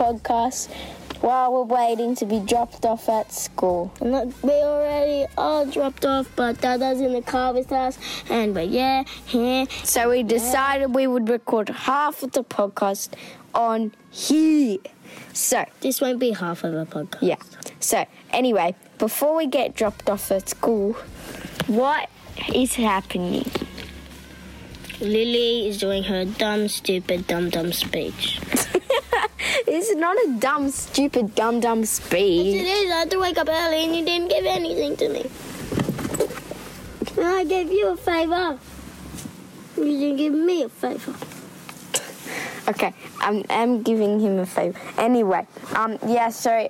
podcast while we're waiting to be dropped off at school. Look, we already all dropped off, but Dada's in the car with us, and but yeah, yeah. So we decided we would record half of the podcast on here. So, This won't be half of a podcast. yeah. So, anyway, before we get dropped off at school, what is happening? Lily is doing her dumb, stupid, dumb, dumb speech. This is not a dumb, stupid, dumb, dumb It speech. is. I had to wake up early, and you didn't give anything to me. And I gave you a favor. You didn't give me a favor. Okay, I'm, I'm giving him a favor. Anyway, um, yeah, so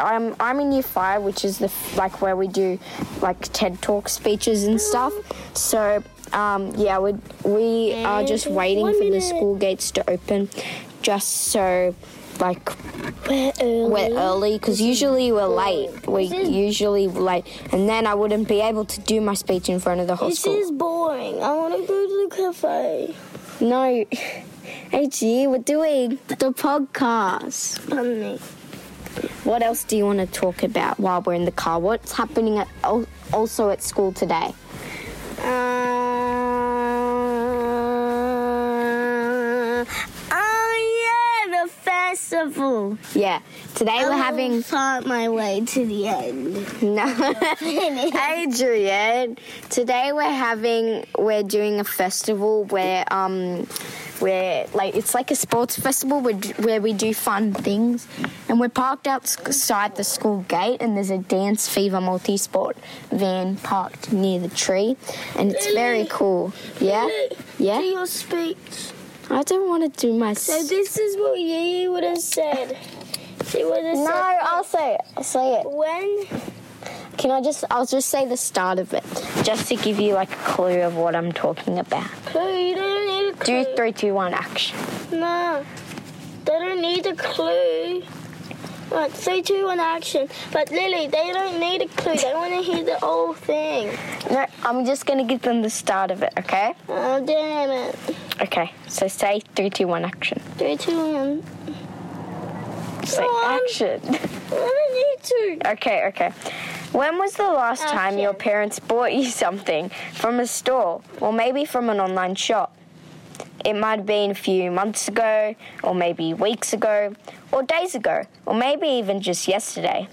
I'm, I'm in year five, which is the like where we do like TED Talk speeches and stuff. So, um, yeah, we we are just waiting for the school gates to open, just so like We're early. we're early because usually we're late. We usually late, and then I wouldn't be able to do my speech in front of the whole This school. is boring. I want to go to the cafe. No, HG, we're doing the podcast. Honey. What else do you want to talk about while we're in the car? What's happening at, also at school today? Uh, oh yeah, the festival. Yeah, today we're having fight my way to the end. no, Adrian. Today we're having we're doing a festival where um where like it's like a sports festival where, where we do fun things, and we're parked outside the school gate, and there's a dance fever multi-sport van parked near the tree, and it's very cool. Yeah, yeah Do your speech. I don't want to do my. So this is what Yee would have said. She would have No, said I'll say it. I'll say it. when Can I just? I'll just say the start of it, just to give you like a clue of what I'm talking about. clue. You don't need a clue. Do three, two, one, action. No, they don't need a clue. Right, three, two, one, action. But Lily, they don't need a clue. They want to hear the whole thing. No, I'm just gonna give them the start of it. Okay. Oh damn it! Okay. So say three, two, one, action. Three, two, one. Say on. action. I don't need to. okay. Okay. When was the last time your parents bought you something from a store, or maybe from an online shop? It might have been a few months ago, or maybe weeks ago, or days ago, or maybe even just yesterday.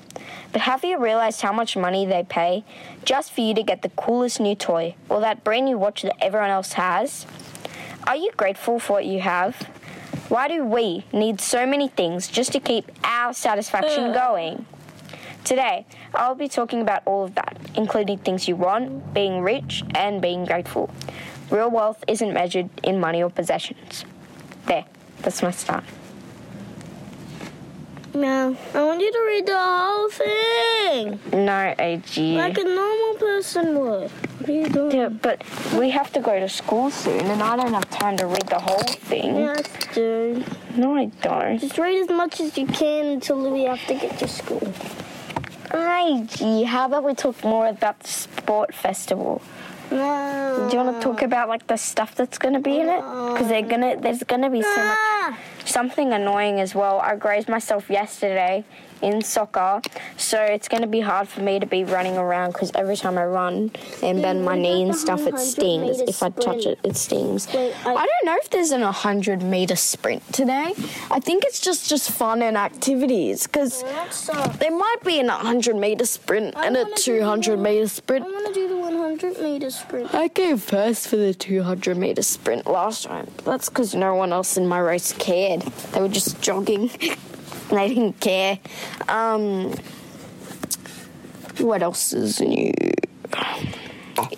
But have you realized how much money they pay just for you to get the coolest new toy or that brand new watch that everyone else has? Are you grateful for what you have? Why do we need so many things just to keep our satisfaction Ugh. going? Today, I'll be talking about all of that, including things you want, being rich, and being grateful. Real wealth isn't measured in money or possessions. There, that's my start. No, I want you to read the whole thing No, AG. like a normal person would. What are you doing? Yeah, but we have to go to school soon, and I don't have time to read the whole thing. Yes, dude. No, I don't. Just read as much as you can until we have to get to school. AG, how about we talk more about the sport festival? No. Do you want to talk about like the stuff that's going to be in it? Because they're gonna, there's going to be so much. Ah! Something annoying as well. I grazed myself yesterday in soccer, so it's going to be hard for me to be running around because every time I run and bend my knee and stuff, it stings. If I touch it, it stings. I- I don't know if there's an 100 meter sprint today. I think it's just just fun and activities because there might be an 100 meter sprint and a 200 the- meter I sprint. want to do the 100 meter sprint. I came first for the 200 meter sprint last time. That's because no one else in my race cared. They were just jogging. they didn't care. Um, what else is new?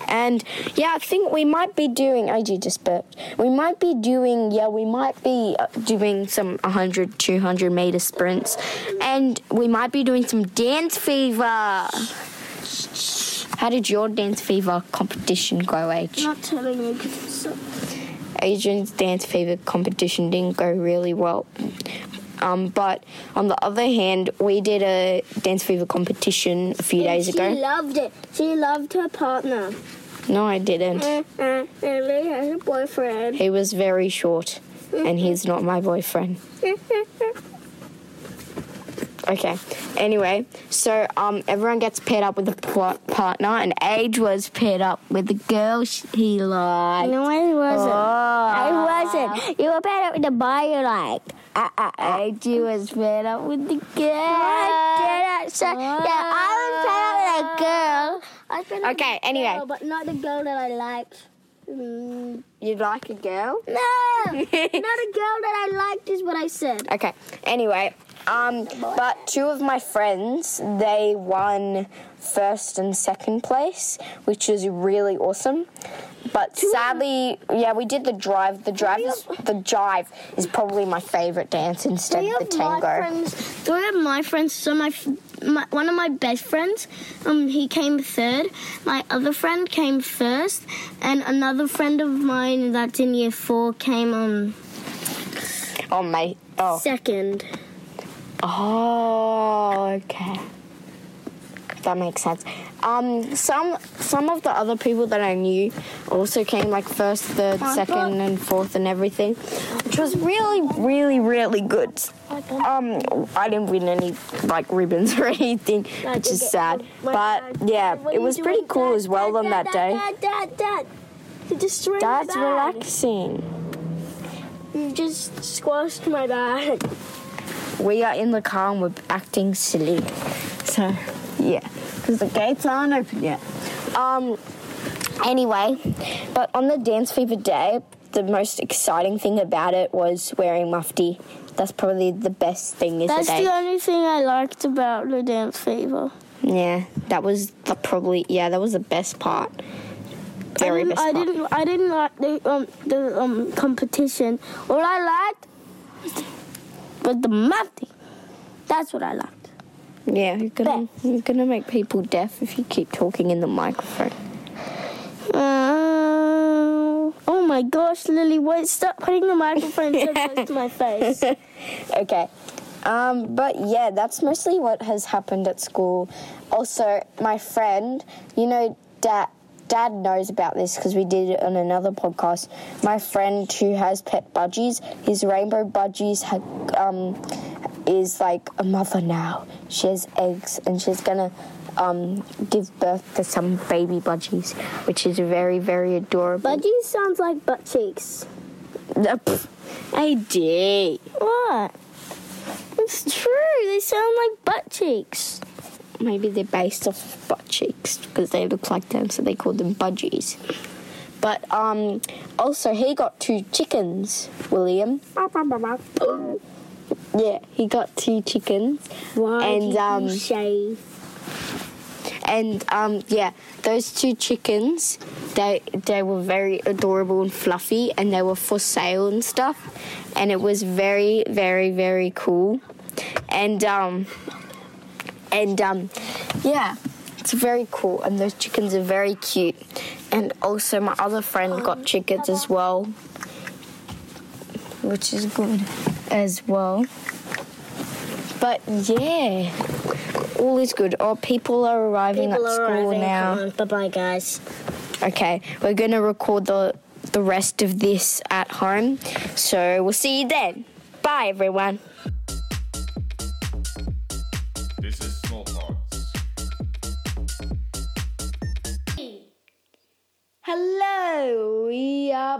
And yeah, I think we might be doing. AG just burped. We might be doing. Yeah, we might be uh, doing some 100, 200 meter sprints, and we might be doing some dance fever. How did your dance fever competition go, I'm Age? not telling you because. Adrian's dance fever competition didn't go really well. Um, but on the other hand, we did a dance fever competition a few days she ago. She loved it. She loved her partner. No, I didn't. Uh, Ellie has a boyfriend. He was very short, and he's not my boyfriend. Okay. Anyway, so um, everyone gets paired up with a partner, and Age was paired up with the girl sh- he liked. No, I wasn't. I Oh. wasn't. You were paired up with the boy you liked. Uh, uh. Age was paired up with the girl. I. So, yeah, I was paired up with a girl. I Okay, with anyway. girl, but not the girl that I liked. Mm. You like a girl? No, not a girl that I liked is what I said. Okay. Anyway, um, but two of my friends they won first and second place, which is really awesome. But sadly, yeah, we did the drive. The drive is the jive is probably my favorite dance instead Three of the of my tango. friends, three of my friends. So my, my one of my best friends, um, he came third. My other friend came first, and another friend of mine that's in year four came um Oh mate. Oh. second. Oh. Okay. That makes sense. Um, some some of the other people that I knew also came like first, third, second, and fourth, and everything, which was really, really, really good. Um, I didn't win any like ribbons or anything, which is sad. But yeah, it was pretty cool as well on that day. Dad, Dad, Dad. Dad's relaxing. You just squashed my bag. We are in the car and we're acting silly. So, yeah, because the gates aren't open yet. Um, anyway, but on the Dance Fever day, the most exciting thing about it was wearing mufti. That's probably the best thing is That's the day. the only thing I liked about the dance fever. yeah, that was the probably yeah, that was the best part. Very I didn't, best I part. didn't. I didn't like the um the um competition. What I liked was the mufti. That's what I liked. Yeah, you're gonna you're gonna make people deaf if you keep talking in the microphone. Uh, oh my gosh, Lily! Wait, stop putting the microphone so close to my face. Okay. Um, but yeah, that's mostly what has happened at school. Also, my friend, you know, dad, dad knows about this because we did it on another podcast. My friend who has pet budgies, his rainbow budgies ha um, is like a mother now. She has eggs and she's gonna um, give birth to some baby budgies, which is very, very adorable. Budgies sounds like butt cheeks. Uh, pff, AD. What? It's true. They sound like butt cheeks. Maybe they're based off butt cheeks because they look like them, so they call them budgies. But um, also he got two chickens, William. Yeah, he got two chickens, Why and did um, you shave? and um, yeah, those two chickens, they they were very adorable and fluffy, and they were for sale and stuff, and it was very very very cool, and um, and um, yeah, it's very cool, and those chickens are very cute, and also my other friend got chickens as well, which is good as well. But yeah, all is good. Oh, people are arriving People at school arriving. now. Bye bye, guys. Okay, we're gonna record the the rest of this at home, so we'll see you then. Bye, everyone.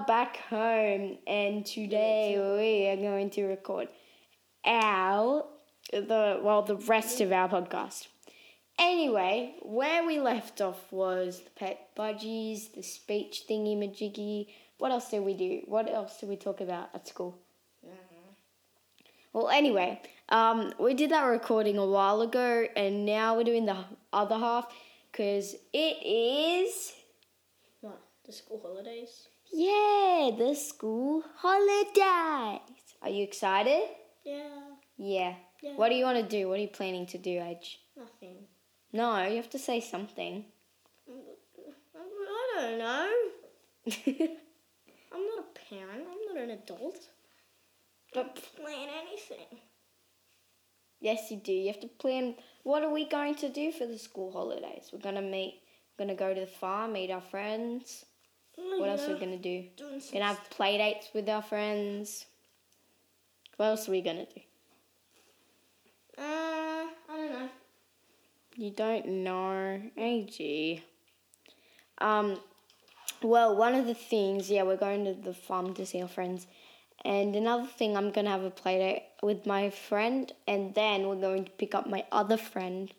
Back home, and today we are going to record our the well the rest of our podcast. Anyway, where we left off was the pet budgies, the speech thingy majiggy. What else did we do? What else did we talk about at school? Well, anyway, um, we did that recording a while ago, and now we're doing the other half because it is What? The school holidays? Yeah the school holidays. Are you excited? Yeah. Yeah. Yeah. What do you want to do? What are you planning to do, Age? Nothing. No, you have to say something. I don't know. I'm not a parent. I'm not an adult. but Plan anything. yes, you do. You have to plan. What are we going to do for the school holidays? We're gonna meet. We're gonna go to the farm, meet our friends. What else are we gonna do? Doing Gonna have play dates with our friends. What else are we gonna do? Uh, I don't know. You don't know. AG. Um, well, one of the things, yeah, we're going to the farm to see our friends. And another thing, I'm to have a play date with my friend. And then we're going to pick up my other friend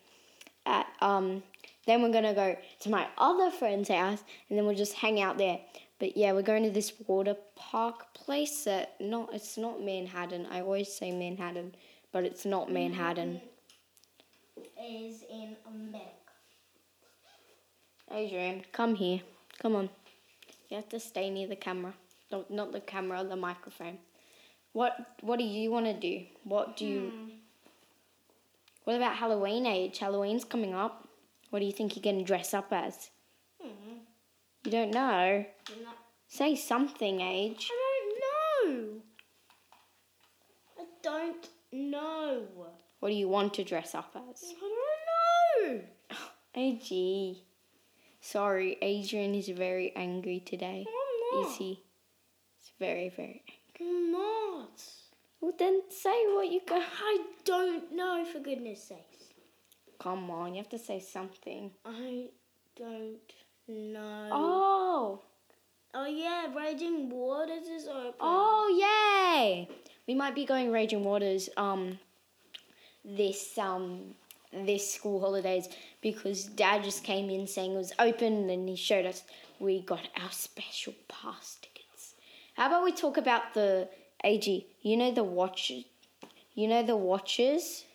at, um, then we're going to go to my other friend's house. And then we'll just hang out there. But yeah, we're going to this water park place that, not, it's not Manhattan. I always say Manhattan, but it's not Manhattan. Is in America. Adrian, come here. Come on. You have to stay near the camera. No, not the camera, the microphone. What What do you want to do? What do you? Hmm. What about Halloween age? Halloween's coming up. What do you think you're going to dress up as? Hmm. You don't know. No. Say something, age. I don't know. I don't know. What do you want to dress up as? I don't know. Ag. Sorry, Adrian is very angry today. I'm not. Is he? He's very, very angry. I'm not. Well, then say what you got. I don't know, for goodness sakes. Come on, you have to say something. I don't know. Oh, Oh, yeah, Raging Waters is open. oh, yay! We might be going Raging Waters um this um this school holidays because Dad just came in saying it was open and he showed us we got our special pass tickets. How about we talk about the AG? You know the watches. You know the watches.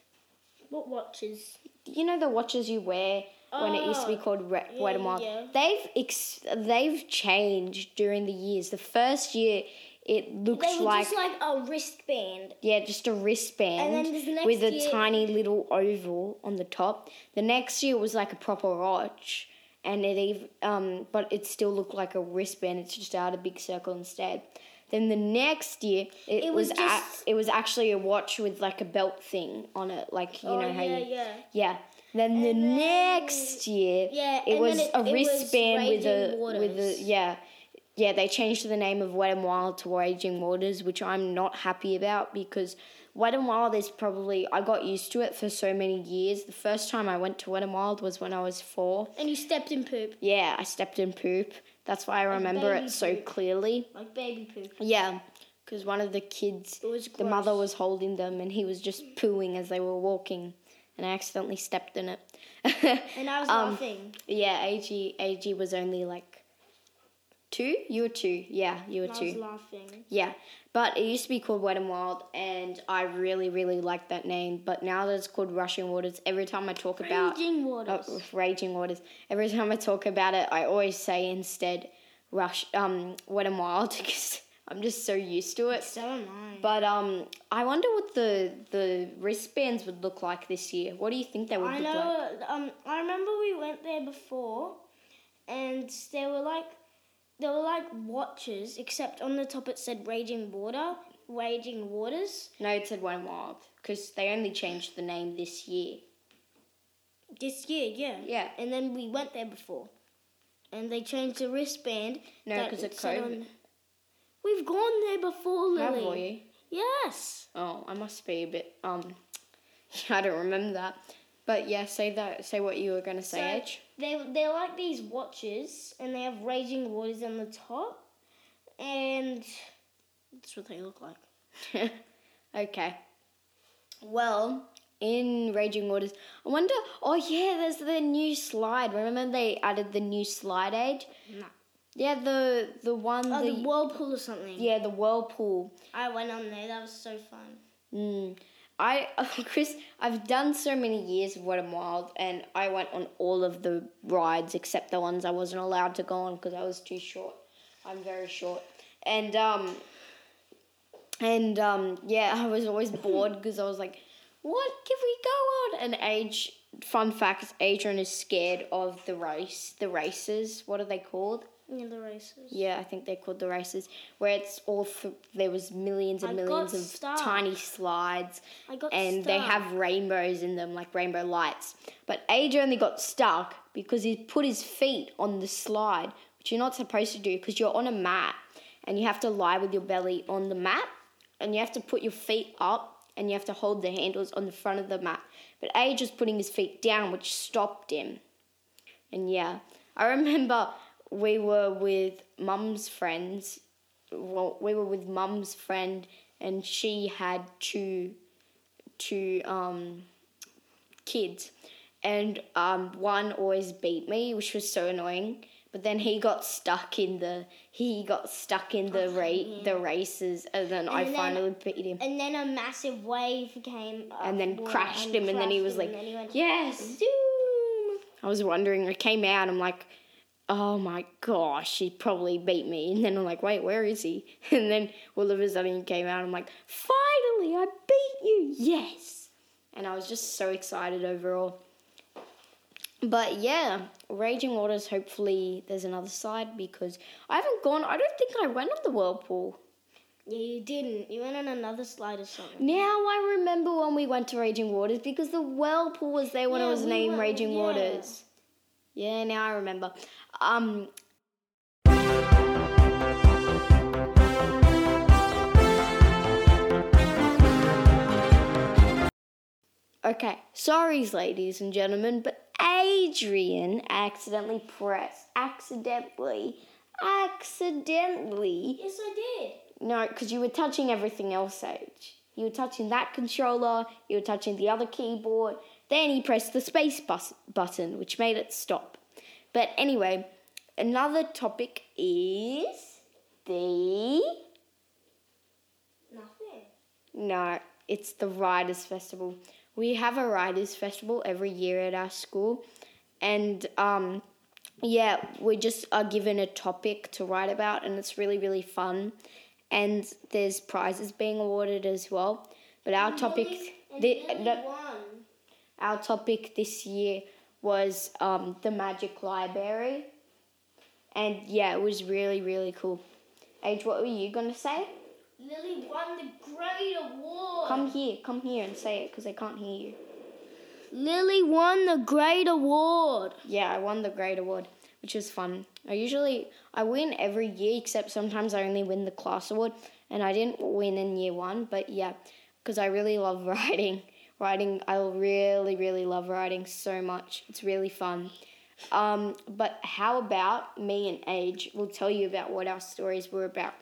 What watches? You know the watches you wear when it used to be Oh, called Red, yeah, Wild. yeah. They've ex- they've changed during the years. The first year it looks They were like, just like a wristband. yeah, just a wristband And then this next with a year- tiny little oval on the top. The next year it was like a proper watch, and it even um, but it still looked like a wristband. It's just out a big circle instead. Then the next year, it, It was, was a- it was actually a watch with like a belt thing on it, like you oh, know how you yeah. yeah. Then the then- next year, Yeah, it was it- a it was wristband with a Raging with a yeah, yeah. They changed the name of Wet and Wild to Raging Waters, which I'm not happy about because Wet and Wild is probably I got used to it for so many years. The first time I went to Wet and Wild was when I was four. And you stepped in poop, Yeah, I stepped in poop. That's why I remember baby it so poop. clearly. like baby poop. Yeah, because one of the kids, the mother was holding them, and he was just pooing as they were walking, and I accidentally stepped in it. And I was Um, laughing. Yeah, AG AG was only like two. You were two. Yeah, you were And I was laughing. Yeah, but it used to be called Wet and Wild, and I really, really liked that name. But now that it's called Rushing Waters, every time I talk about Raging Waters. uh, Raging Waters, every time I talk about it, I always say instead Rush um Wet and Wild because I'm just so used to it. so am I. But um, I wonder what the the wristbands would look like this year. What do you think they would I look like? I know. Um, I remember we went there before, and they were like, they were like watches, except on the top it said "Raging Water," "Raging Waters." No, it said and Wild because they only changed the name this year. This year, yeah. Yeah. And then we went there before, and they changed the wristband. No, that 'cause of COVID. We've gone there before, Lily. Have we? Yes. Oh, I must be a bit um. I don't remember that. But yeah, say that. Say what you were gonna say, So, Edge. They they're like these watches, and they have raging waters on the top, and that's what they look like. okay. Well, in Raging Waters, I wonder. Oh yeah, there's the new slide. Remember they added the new slide age? No. Yeah, the the one Oh, the, the whirlpool or something. yeah the whirlpool. I went on there. That was so fun. Mm. I, Chris, I've done so many years of Wet and Wild, and I went on all of the rides except the ones I wasn't allowed to go on because I was too short. I'm very short, and um, and um, yeah, I was always bored because I was like, "What can we go on?" And age, fun fact: Adrian is scared of the race, the races. What are they called? Yeah, the races. Yeah, I think they're called the races, where it's all f- there was millions and I millions of stuck. tiny slides, I got and they have rainbows in them, like rainbow lights. But Age only got stuck because he put his feet on the slide, which you're not supposed to do because you're on a mat and you have to lie with your belly on the mat, and you have to put your feet up and you have to hold the handles on the front of the mat. But Age was putting his feet down, which stopped him. And yeah, I remember we were with mum's friends. Well, we were with mum's friend, and she had two, two um, kids, and um, one always beat me, which was so annoying. But then he got stuck in the he got stuck in the ra- the races, and then I then- finally beat him, And then a massive wave came. and then crashed and him, and then he was like, he "Yes, Zoom! I was wondering. I came out. I'm like, oh my gosh, he probably beat me. And then I'm like, wait, where is he? And then all of a sudden he came out. I'm like, finally, I beat you. Yes. And I was just so excited overall. But yeah, Raging Waters. Hopefully, there's another side because I haven't gone. I don't think I went on the whirlpool. Yeah, you didn't. You went on another slide or something. Now I remember when we went to Raging Waters because the whirlpool was there when it was we named went- Raging yeah. Waters. Yeah, now I remember. Um. Okay, sorries, ladies and gentlemen, but Adrian accidentally pressed, accidentally, accidentally Yes, I did. no, because you were touching everything else, Age. You were touching that controller, you were touching the other keyboard, then he pressed the space bus- button, which made it stop. But anyway, another topic is the. Nothing. No, it's the Writers' Festival. We have a Writers' Festival every year at our school, and um, yeah, we just are given a topic to write about, and it's really, really fun. And there's prizes being awarded as well. But our topic, the, one. our topic this year was um, the Magic Library, and yeah, it was really, really cool. Age, what were you gonna say? Lily won the great award. Come here, come here and say it because I can't hear you. Lily won the great award. Yeah, I won the Great Award, which was fun. I usually I win every year, except sometimes I only win the class award, and I didn't win in year one. But yeah, because I really love writing. Writing, I really, really love writing so much. It's really fun. Um, but how about me and Age? We'll tell you about what our stories were about,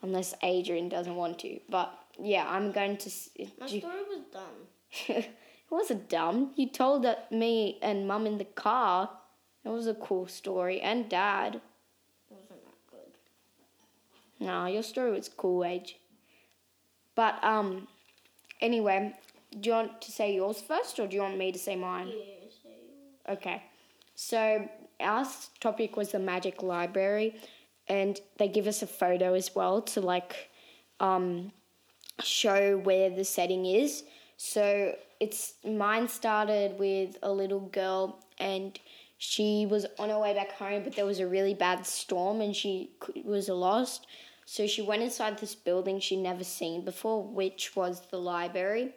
unless Adrian doesn't want to. But yeah, I'm going to. My story was done. it wasn't dumb. You told that me and mum in the car. It was a cool story. And dad. It wasn't that good? No, your story was cool, Age. But um, anyway, do you want to say yours first, or do you want me to say mine? Okay. So our topic was the magic library, and they give us a photo as well to like um, show where the setting is. So it's mine started with a little girl, and she was on her way back home, but there was a really bad storm, and she was lost. So she went inside this building she'd never seen before, which was the library.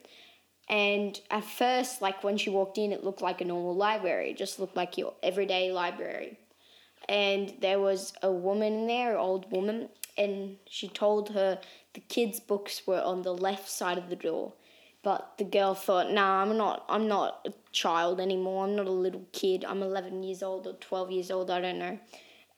And at first, like when she walked in, it looked like a normal library. It just looked like your everyday library. And there was a woman in there, an old woman, and she told her the kids' books were on the left side of the door. But the girl thought, "Nah, I'm not. I'm not a child anymore. I'm not a little kid. I'm 11 years old or 12 years old. I don't know."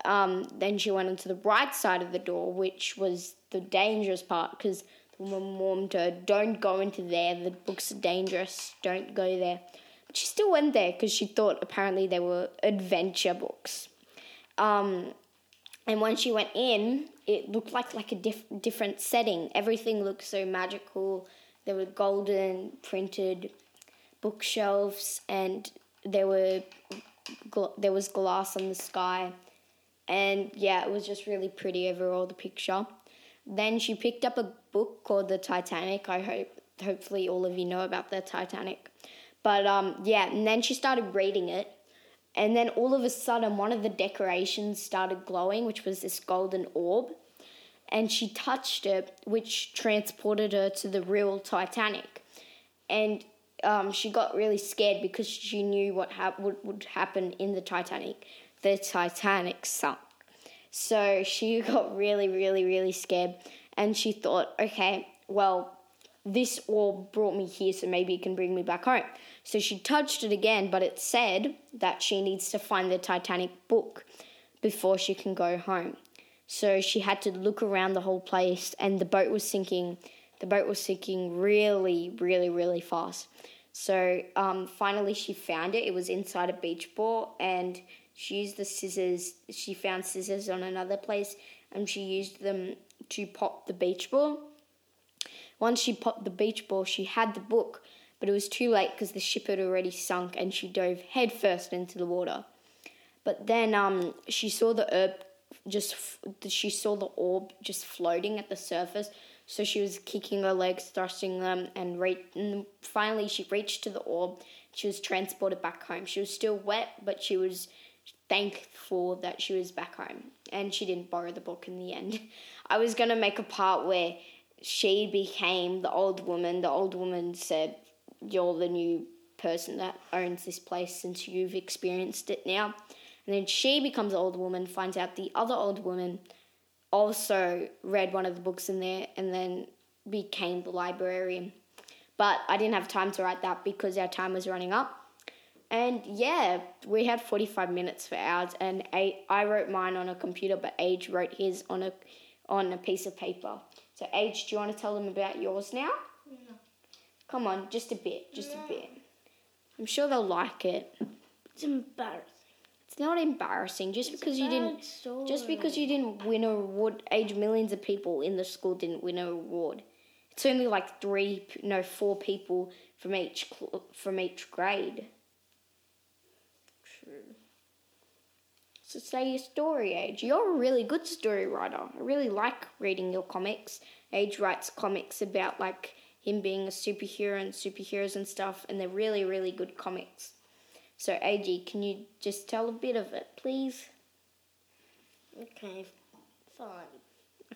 Um, then she went onto the right side of the door, which was the dangerous part because woman warned her, "Don't go into there. The books are dangerous. Don't go there." But she still went there because she thought apparently they were adventure books. Um, and when she went in, it looked like like a diff- different setting. Everything looked so magical. There were golden printed bookshelves, and there were gl- there was glass on the sky, and yeah, it was just really pretty overall. The picture. Then she picked up a book called The Titanic. I hope hopefully all of you know about the Titanic. But um, yeah, and then she started reading it, and then all of a sudden, one of the decorations started glowing, which was this golden orb. And she touched it, which transported her to the real Titanic. And um, she got really scared because she knew what would, would happen in the Titanic. The Titanic sunk. So she got really, really, really scared. And she thought, okay, well, this orb brought me here, so maybe it can bring me back home. So she touched it again, but it said that she needs to find the Titanic book before she can go home. So she had to look around the whole place, and the boat was sinking. The boat was sinking really, really, really fast. So um, finally, she found it. It was inside a beach ball, and she used the scissors. She found scissors on another place, and she used them to pop the beach ball. Once she popped the beach ball, she had the book, but it was too late because the ship had already sunk, and she dove headfirst into the water. But then um, she saw the herb just she saw the orb just floating at the surface. So she was kicking her legs, thrusting them, and, re- and finally she reached to the orb. She was transported back home. She was still wet, but she was thankful that she was back home, and she didn't borrow the book in the end. I was gonna make a part where she became the old woman. The old woman said, "You're the new person that owns this place since you've experienced it now." And then she becomes the old woman, finds out the other old woman also read one of the books in there and then became the librarian. But I didn't have time to write that because our time was running up. And yeah, we had 45 minutes for ours, and A- I wrote mine on a computer, but Age wrote his on a on a piece of paper. So, Age, do you want to tell them about yours now? No. Come on, just a bit, just a bit. I'm sure they'll like it. It's embarrassing. It's not embarrassing just because you didn't Bad just because you didn't win a award, Age millions of people in the school didn't win a award. It's only like three, no, four people from each from each grade. True. So say your story, Age. You're a really good story writer. I really like reading your comics. Age writes comics about like him being a superhero and superheroes and stuff, and they're really, really good comics. So, AG, can you just tell a bit of it, please? Okay, fine.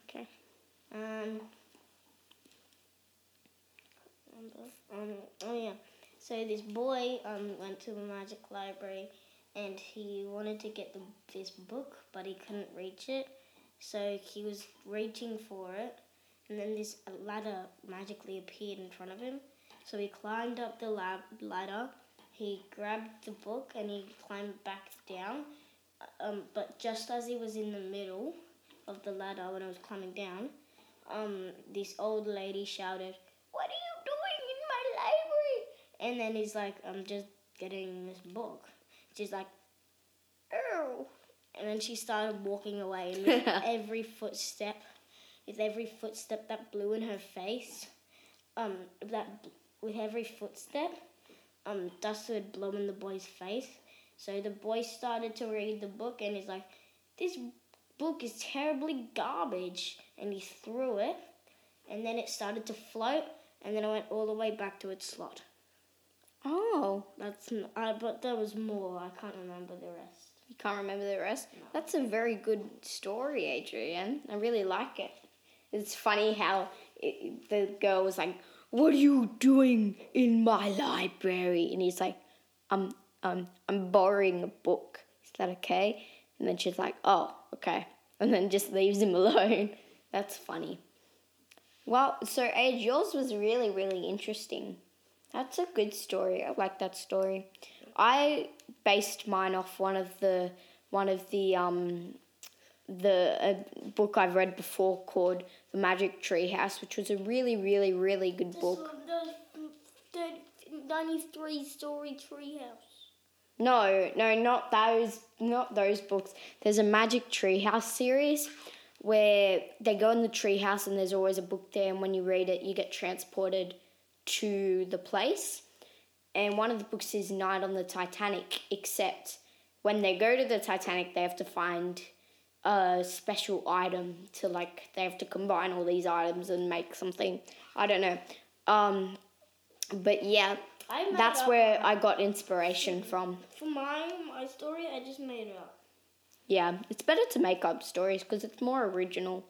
Okay. Um. Um, oh yeah. So this boy um went to the magic library, and he wanted to get the, this book, but he couldn't reach it. So he was reaching for it, and then this ladder magically appeared in front of him. So he climbed up the lab ladder. He grabbed the book and he climbed back down. Um, but just as he was in the middle of the ladder when I was climbing down, um, this old lady shouted, "What are you doing in my library?" And then he's like, "I'm just getting this book." She's like, "Oh!" And then she started walking away, and with every footstep, with every footstep that blew in her face, um, that with every footstep, um, dust would blow in the boy's face. So the boy started to read the book, and he's like, "This book is terribly garbage," and he threw it, and then it started to float, and then it went all the way back to its slot. Oh, That's I, but there was more. I can't remember the rest. you can't remember the rest? That's a very good story, Adrian. I really like it. It's funny how it, the girl was like, "What are you doing in my library?" And he's like, "I'm, um, I'm borrowing a book. Is that okay?" And then she's like, "Oh, okay," and then just leaves him alone. That's funny. Well, so Age, yours was really, really interesting. That's a good story. I like that story. I based mine off one of the one of the um the a book I've read before called The Magic Tree House, which was a really, really, really good book. The, the 93 story treehouse. No, no, not those, not those books. There's a Magic Treehouse series where they go in the treehouse and there's always a book there, and when you read it, you get transported to the place. And one of the books is Night on the Titanic, except when they go to the Titanic, they have to find a special item to like they have to combine all these items and make something. I don't know. Um, but yeah, that's where I got inspiration from. For my my story, I just made it up. Yeah, it's better to make up stories because it's more original.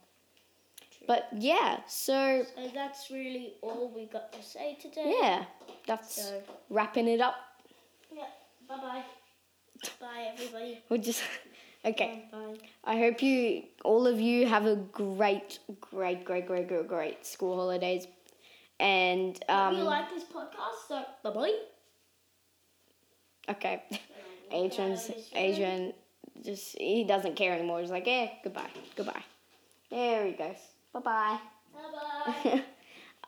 But yeah, so So that's really all we got to say today. yeah, that's So wrapping it up. yeah. Bye bye. Bye everybody. We'll just okay. Bye. I hope you all of you have a great, great, great, great, great, great school holidays, And um, if you like this podcast, so bye bye. okay, Adrian's Adrian just he doesn't care anymore. He's like, eh, goodbye, goodbye. There he goes. Bye bye. Bye bye.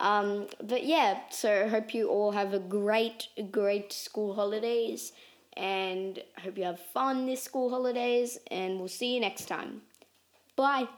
um, but yeah, so hope you all have a great, great school holidays, and hope you have fun this school holidays, and we'll see you next time. Bye.